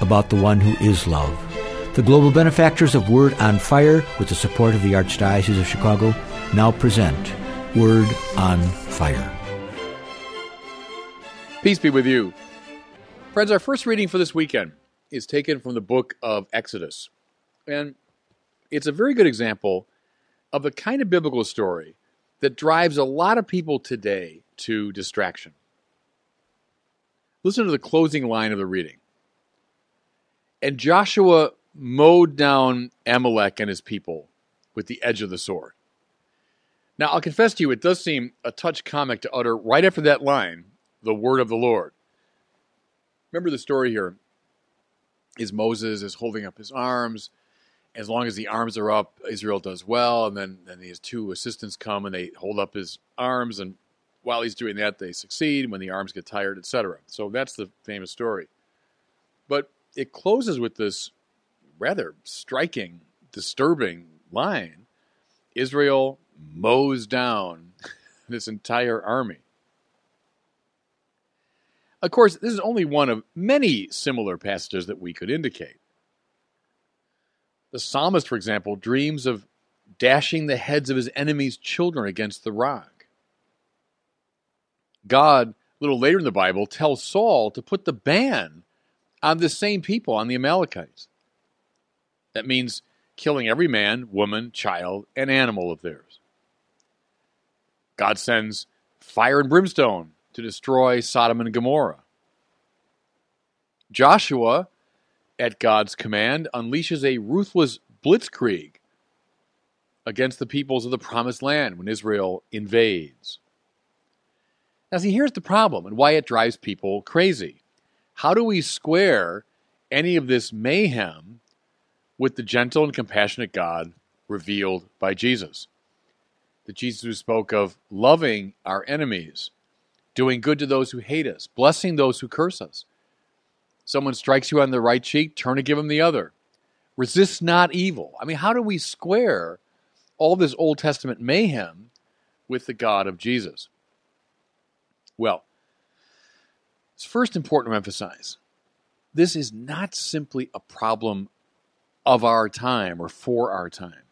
about the one who is love. The global benefactors of Word on Fire, with the support of the Archdiocese of Chicago, now present Word on Fire. Peace be with you. Friends, our first reading for this weekend is taken from the book of Exodus. And it's a very good example of the kind of biblical story that drives a lot of people today to distraction. Listen to the closing line of the reading. And Joshua mowed down Amalek and his people with the edge of the sword. Now, I'll confess to you, it does seem a touch comic to utter right after that line, the word of the Lord. Remember the story here is Moses is holding up his arms. As long as the arms are up, Israel does well. And then, then his two assistants come and they hold up his arms. And while he's doing that, they succeed. When the arms get tired, etc. So that's the famous story. But it closes with this rather striking, disturbing line Israel mows down this entire army. Of course, this is only one of many similar passages that we could indicate. The psalmist, for example, dreams of dashing the heads of his enemies' children against the rock. God, a little later in the Bible, tells Saul to put the ban on the same people, on the Amalekites. That means killing every man, woman, child, and animal of theirs. God sends fire and brimstone to destroy Sodom and Gomorrah. Joshua, at God's command, unleashes a ruthless blitzkrieg against the peoples of the promised land when Israel invades. Now, see, here's the problem and why it drives people crazy. How do we square any of this mayhem with the gentle and compassionate God revealed by Jesus? The Jesus who spoke of loving our enemies, doing good to those who hate us, blessing those who curse us. Someone strikes you on the right cheek, turn to give him the other. Resist not evil. I mean, how do we square all this Old Testament mayhem with the God of Jesus? Well, it's first important to emphasize this is not simply a problem of our time or for our time.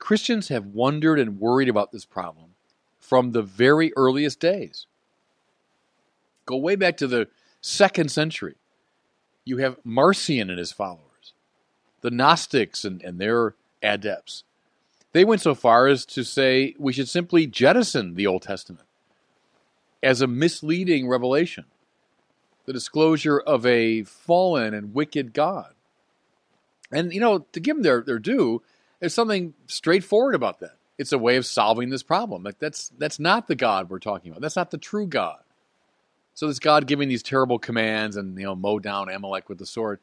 Christians have wondered and worried about this problem from the very earliest days. Go way back to the second century. You have Marcion and his followers, the Gnostics and, and their adepts. They went so far as to say we should simply jettison the Old Testament as a misleading revelation the disclosure of a fallen and wicked God. And, you know, to give them their, their due, there's something straightforward about that. It's a way of solving this problem. Like that's that's not the God we're talking about. That's not the true God. So this God giving these terrible commands and you know mow down Amalek with the sword,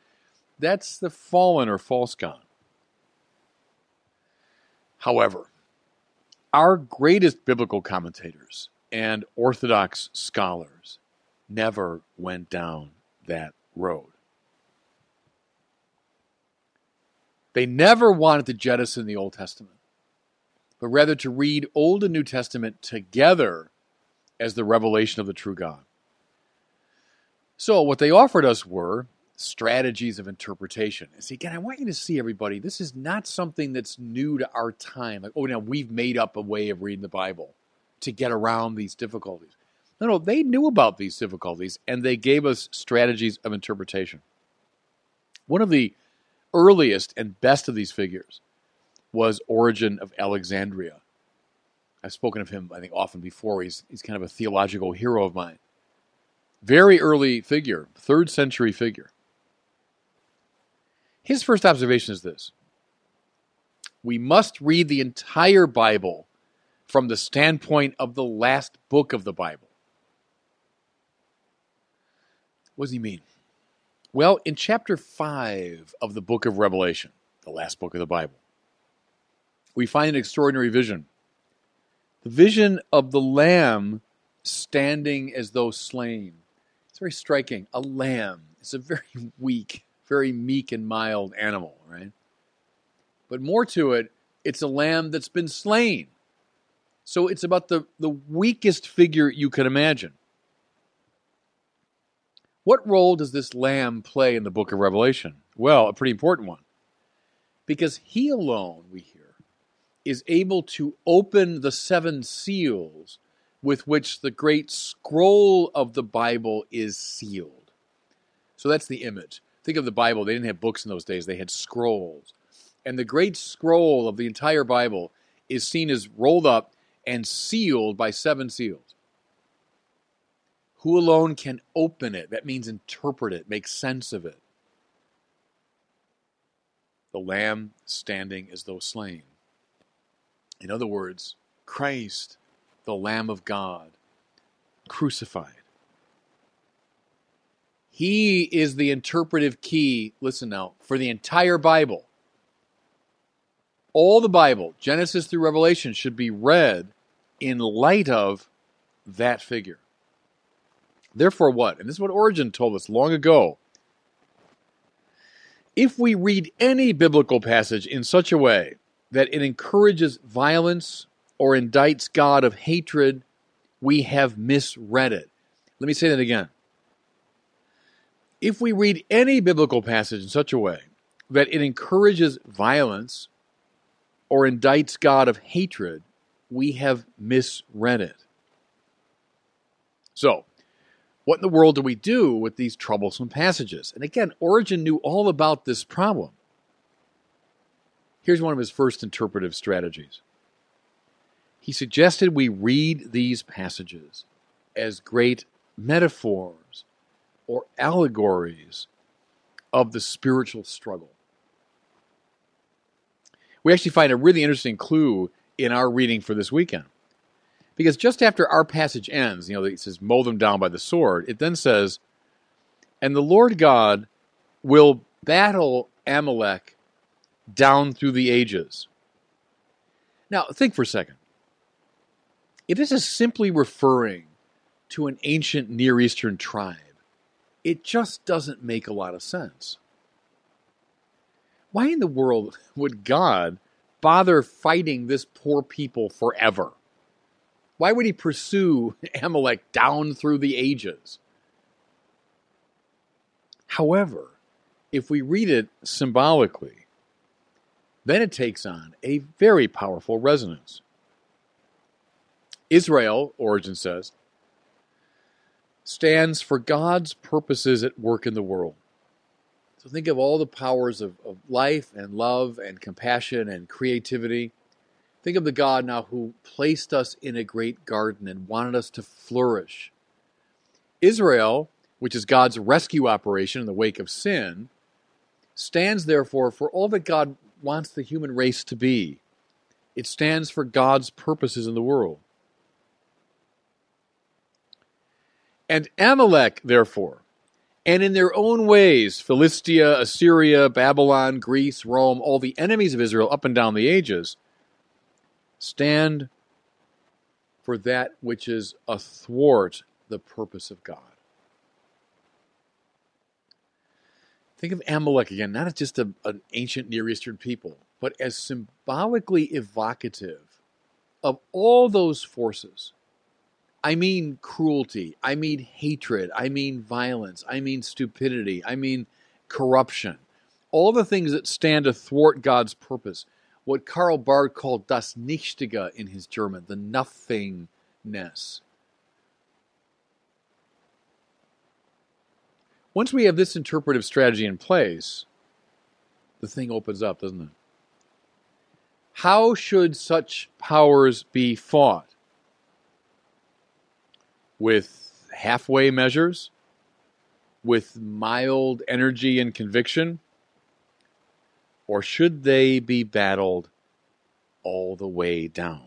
that's the fallen or false God. However, our greatest biblical commentators and Orthodox scholars never went down that road. They never wanted to jettison the Old Testament, but rather to read Old and New Testament together as the revelation of the true God. So, what they offered us were strategies of interpretation. And see, again, I want you to see everybody, this is not something that's new to our time. Like, oh, now we've made up a way of reading the Bible to get around these difficulties. No, no, they knew about these difficulties and they gave us strategies of interpretation. One of the earliest and best of these figures was Origen of Alexandria. I've spoken of him, I think, often before. He's, he's kind of a theological hero of mine. Very early figure, third century figure. His first observation is this We must read the entire Bible from the standpoint of the last book of the Bible. What does he mean? Well, in chapter 5 of the book of Revelation, the last book of the Bible, we find an extraordinary vision. The vision of the lamb standing as though slain. It's very striking. A lamb. It's a very weak, very meek and mild animal, right? But more to it, it's a lamb that's been slain. So it's about the, the weakest figure you can imagine. What role does this lamb play in the book of Revelation? Well, a pretty important one. Because he alone, we hear, is able to open the seven seals with which the great scroll of the Bible is sealed. So that's the image. Think of the Bible. They didn't have books in those days, they had scrolls. And the great scroll of the entire Bible is seen as rolled up and sealed by seven seals. Who alone can open it? That means interpret it, make sense of it. The Lamb standing as though slain. In other words, Christ, the Lamb of God, crucified. He is the interpretive key, listen now, for the entire Bible. All the Bible, Genesis through Revelation, should be read in light of that figure. Therefore, what? And this is what Origen told us long ago. If we read any biblical passage in such a way that it encourages violence or indicts God of hatred, we have misread it. Let me say that again. If we read any biblical passage in such a way that it encourages violence or indicts God of hatred, we have misread it. So, what in the world do we do with these troublesome passages? And again, Origen knew all about this problem. Here's one of his first interpretive strategies. He suggested we read these passages as great metaphors or allegories of the spiritual struggle. We actually find a really interesting clue in our reading for this weekend. Because just after our passage ends, you know, it says, mow them down by the sword, it then says, and the Lord God will battle Amalek down through the ages. Now, think for a second. If this is simply referring to an ancient Near Eastern tribe, it just doesn't make a lot of sense. Why in the world would God bother fighting this poor people forever? Why would he pursue Amalek down through the ages? However, if we read it symbolically, then it takes on a very powerful resonance. Israel, Origen says, stands for God's purposes at work in the world. So think of all the powers of, of life and love and compassion and creativity Think of the God now who placed us in a great garden and wanted us to flourish. Israel, which is God's rescue operation in the wake of sin, stands therefore for all that God wants the human race to be. It stands for God's purposes in the world. And Amalek, therefore, and in their own ways, Philistia, Assyria, Babylon, Greece, Rome, all the enemies of Israel up and down the ages, Stand for that which is athwart the purpose of God. Think of Amalek again, not as just a, an ancient Near Eastern people, but as symbolically evocative of all those forces. I mean cruelty, I mean hatred, I mean violence, I mean stupidity, I mean corruption. All the things that stand athwart God's purpose what Karl Barth called das Nichtige in his German, the nothingness. Once we have this interpretive strategy in place, the thing opens up, doesn't it? How should such powers be fought? With halfway measures? With mild energy and conviction? Or should they be battled all the way down?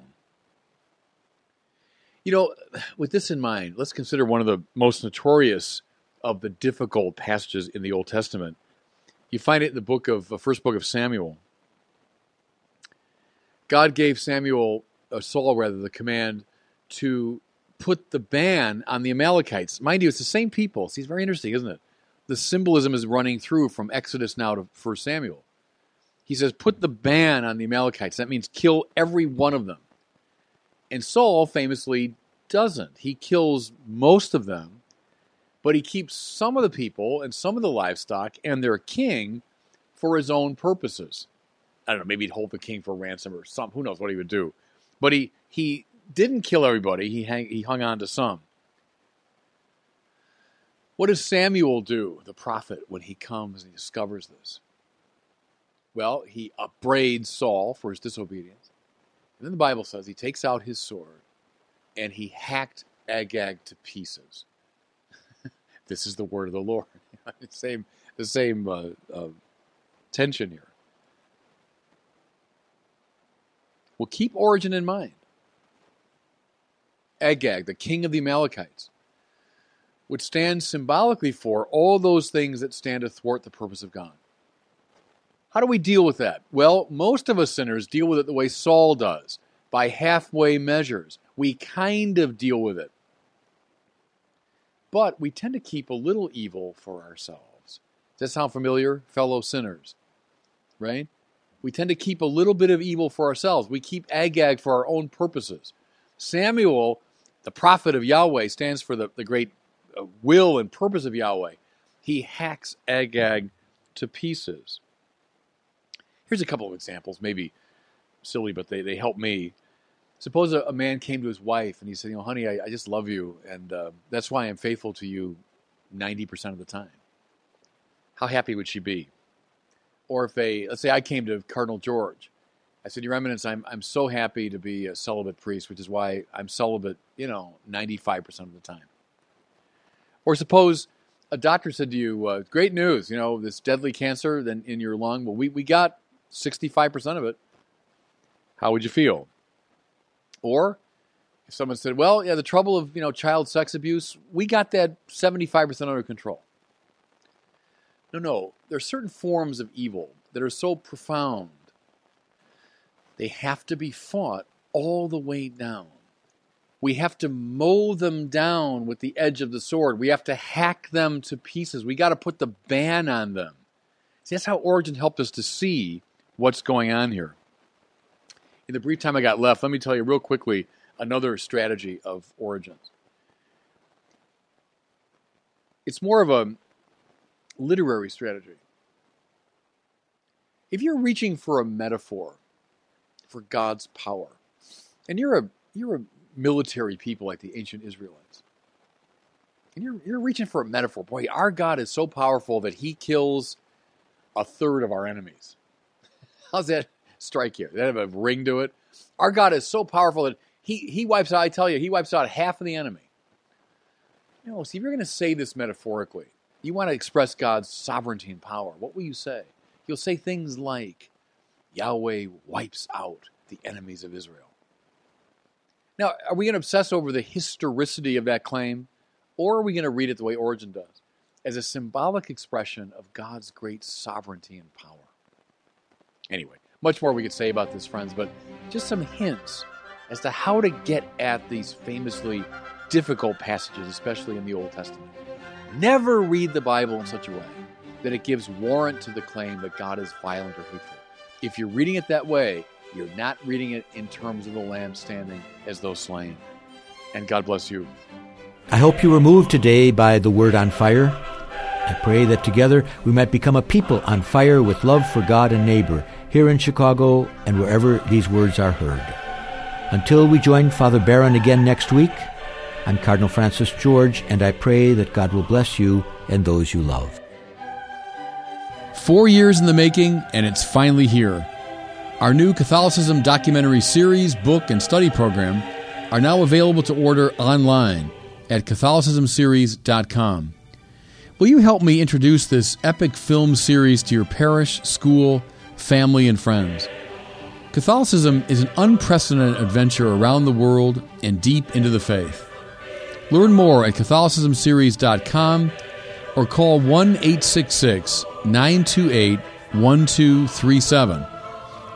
You know, with this in mind, let's consider one of the most notorious of the difficult passages in the Old Testament. You find it in the book of the first book of Samuel. God gave Samuel, or Saul rather, the command to put the ban on the Amalekites. Mind you, it's the same people. See, it's very interesting, isn't it? The symbolism is running through from Exodus now to 1 Samuel. He says, put the ban on the Amalekites. That means kill every one of them. And Saul famously doesn't. He kills most of them, but he keeps some of the people and some of the livestock and their king for his own purposes. I don't know, maybe he'd hold the king for ransom or something. Who knows what he would do. But he, he didn't kill everybody, he, hang, he hung on to some. What does Samuel do, the prophet, when he comes and he discovers this? Well, he upbraids Saul for his disobedience. And then the Bible says he takes out his sword and he hacked Agag to pieces. this is the word of the Lord. the same, the same uh, uh, tension here. Well, keep Origen in mind. Agag, the king of the Amalekites, would stand symbolically for all those things that stand athwart the purpose of God. How do we deal with that? Well, most of us sinners deal with it the way Saul does, by halfway measures. We kind of deal with it. But we tend to keep a little evil for ourselves. Does that sound familiar, fellow sinners? Right? We tend to keep a little bit of evil for ourselves. We keep Agag for our own purposes. Samuel, the prophet of Yahweh, stands for the, the great uh, will and purpose of Yahweh. He hacks Agag to pieces. Here's a couple of examples, maybe silly, but they, they help me. Suppose a, a man came to his wife and he said, You know, honey, I, I just love you, and uh, that's why I'm faithful to you 90% of the time. How happy would she be? Or if a, let's say I came to Cardinal George, I said, Your Eminence, I'm, I'm so happy to be a celibate priest, which is why I'm celibate, you know, 95% of the time. Or suppose a doctor said to you, uh, Great news, you know, this deadly cancer in your lung, well, we, we got 65% of it, how would you feel? Or if someone said, well, yeah, the trouble of, you know, child sex abuse, we got that 75% under control. No, no, there are certain forms of evil that are so profound, they have to be fought all the way down. We have to mow them down with the edge of the sword. We have to hack them to pieces. We got to put the ban on them. See, that's how Origen helped us to see what's going on here. In the brief time I got left, let me tell you real quickly another strategy of Origen's. It's more of a literary strategy. If you're reaching for a metaphor for God's power, and you're a you're a military people like the ancient Israelites, and you're you're reaching for a metaphor, boy, our God is so powerful that He kills a third of our enemies. How's that strike you? Does that have a ring to it? Our God is so powerful that he, he wipes out, I tell you, he wipes out half of the enemy. Know, see, if you're going to say this metaphorically, you want to express God's sovereignty and power, what will you say? You'll say things like, Yahweh wipes out the enemies of Israel. Now, are we going to obsess over the historicity of that claim, or are we going to read it the way Origen does, as a symbolic expression of God's great sovereignty and power? Anyway, much more we could say about this, friends, but just some hints as to how to get at these famously difficult passages, especially in the Old Testament. Never read the Bible in such a way that it gives warrant to the claim that God is violent or hateful. If you're reading it that way, you're not reading it in terms of the Lamb standing as though slain. And God bless you. I hope you were moved today by the word on fire. I pray that together we might become a people on fire with love for God and neighbor here in Chicago and wherever these words are heard. Until we join Father Barron again next week, I'm Cardinal Francis George, and I pray that God will bless you and those you love. Four years in the making, and it's finally here. Our new Catholicism documentary series, book, and study program are now available to order online at CatholicismSeries.com. Will you help me introduce this epic film series to your parish, school, family, and friends. Catholicism is an unprecedented adventure around the world and deep into the faith. Learn more at CatholicismSeries.com or call 1 866 928 1237.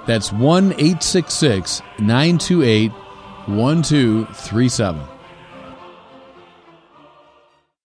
That's 1 866 928 1237.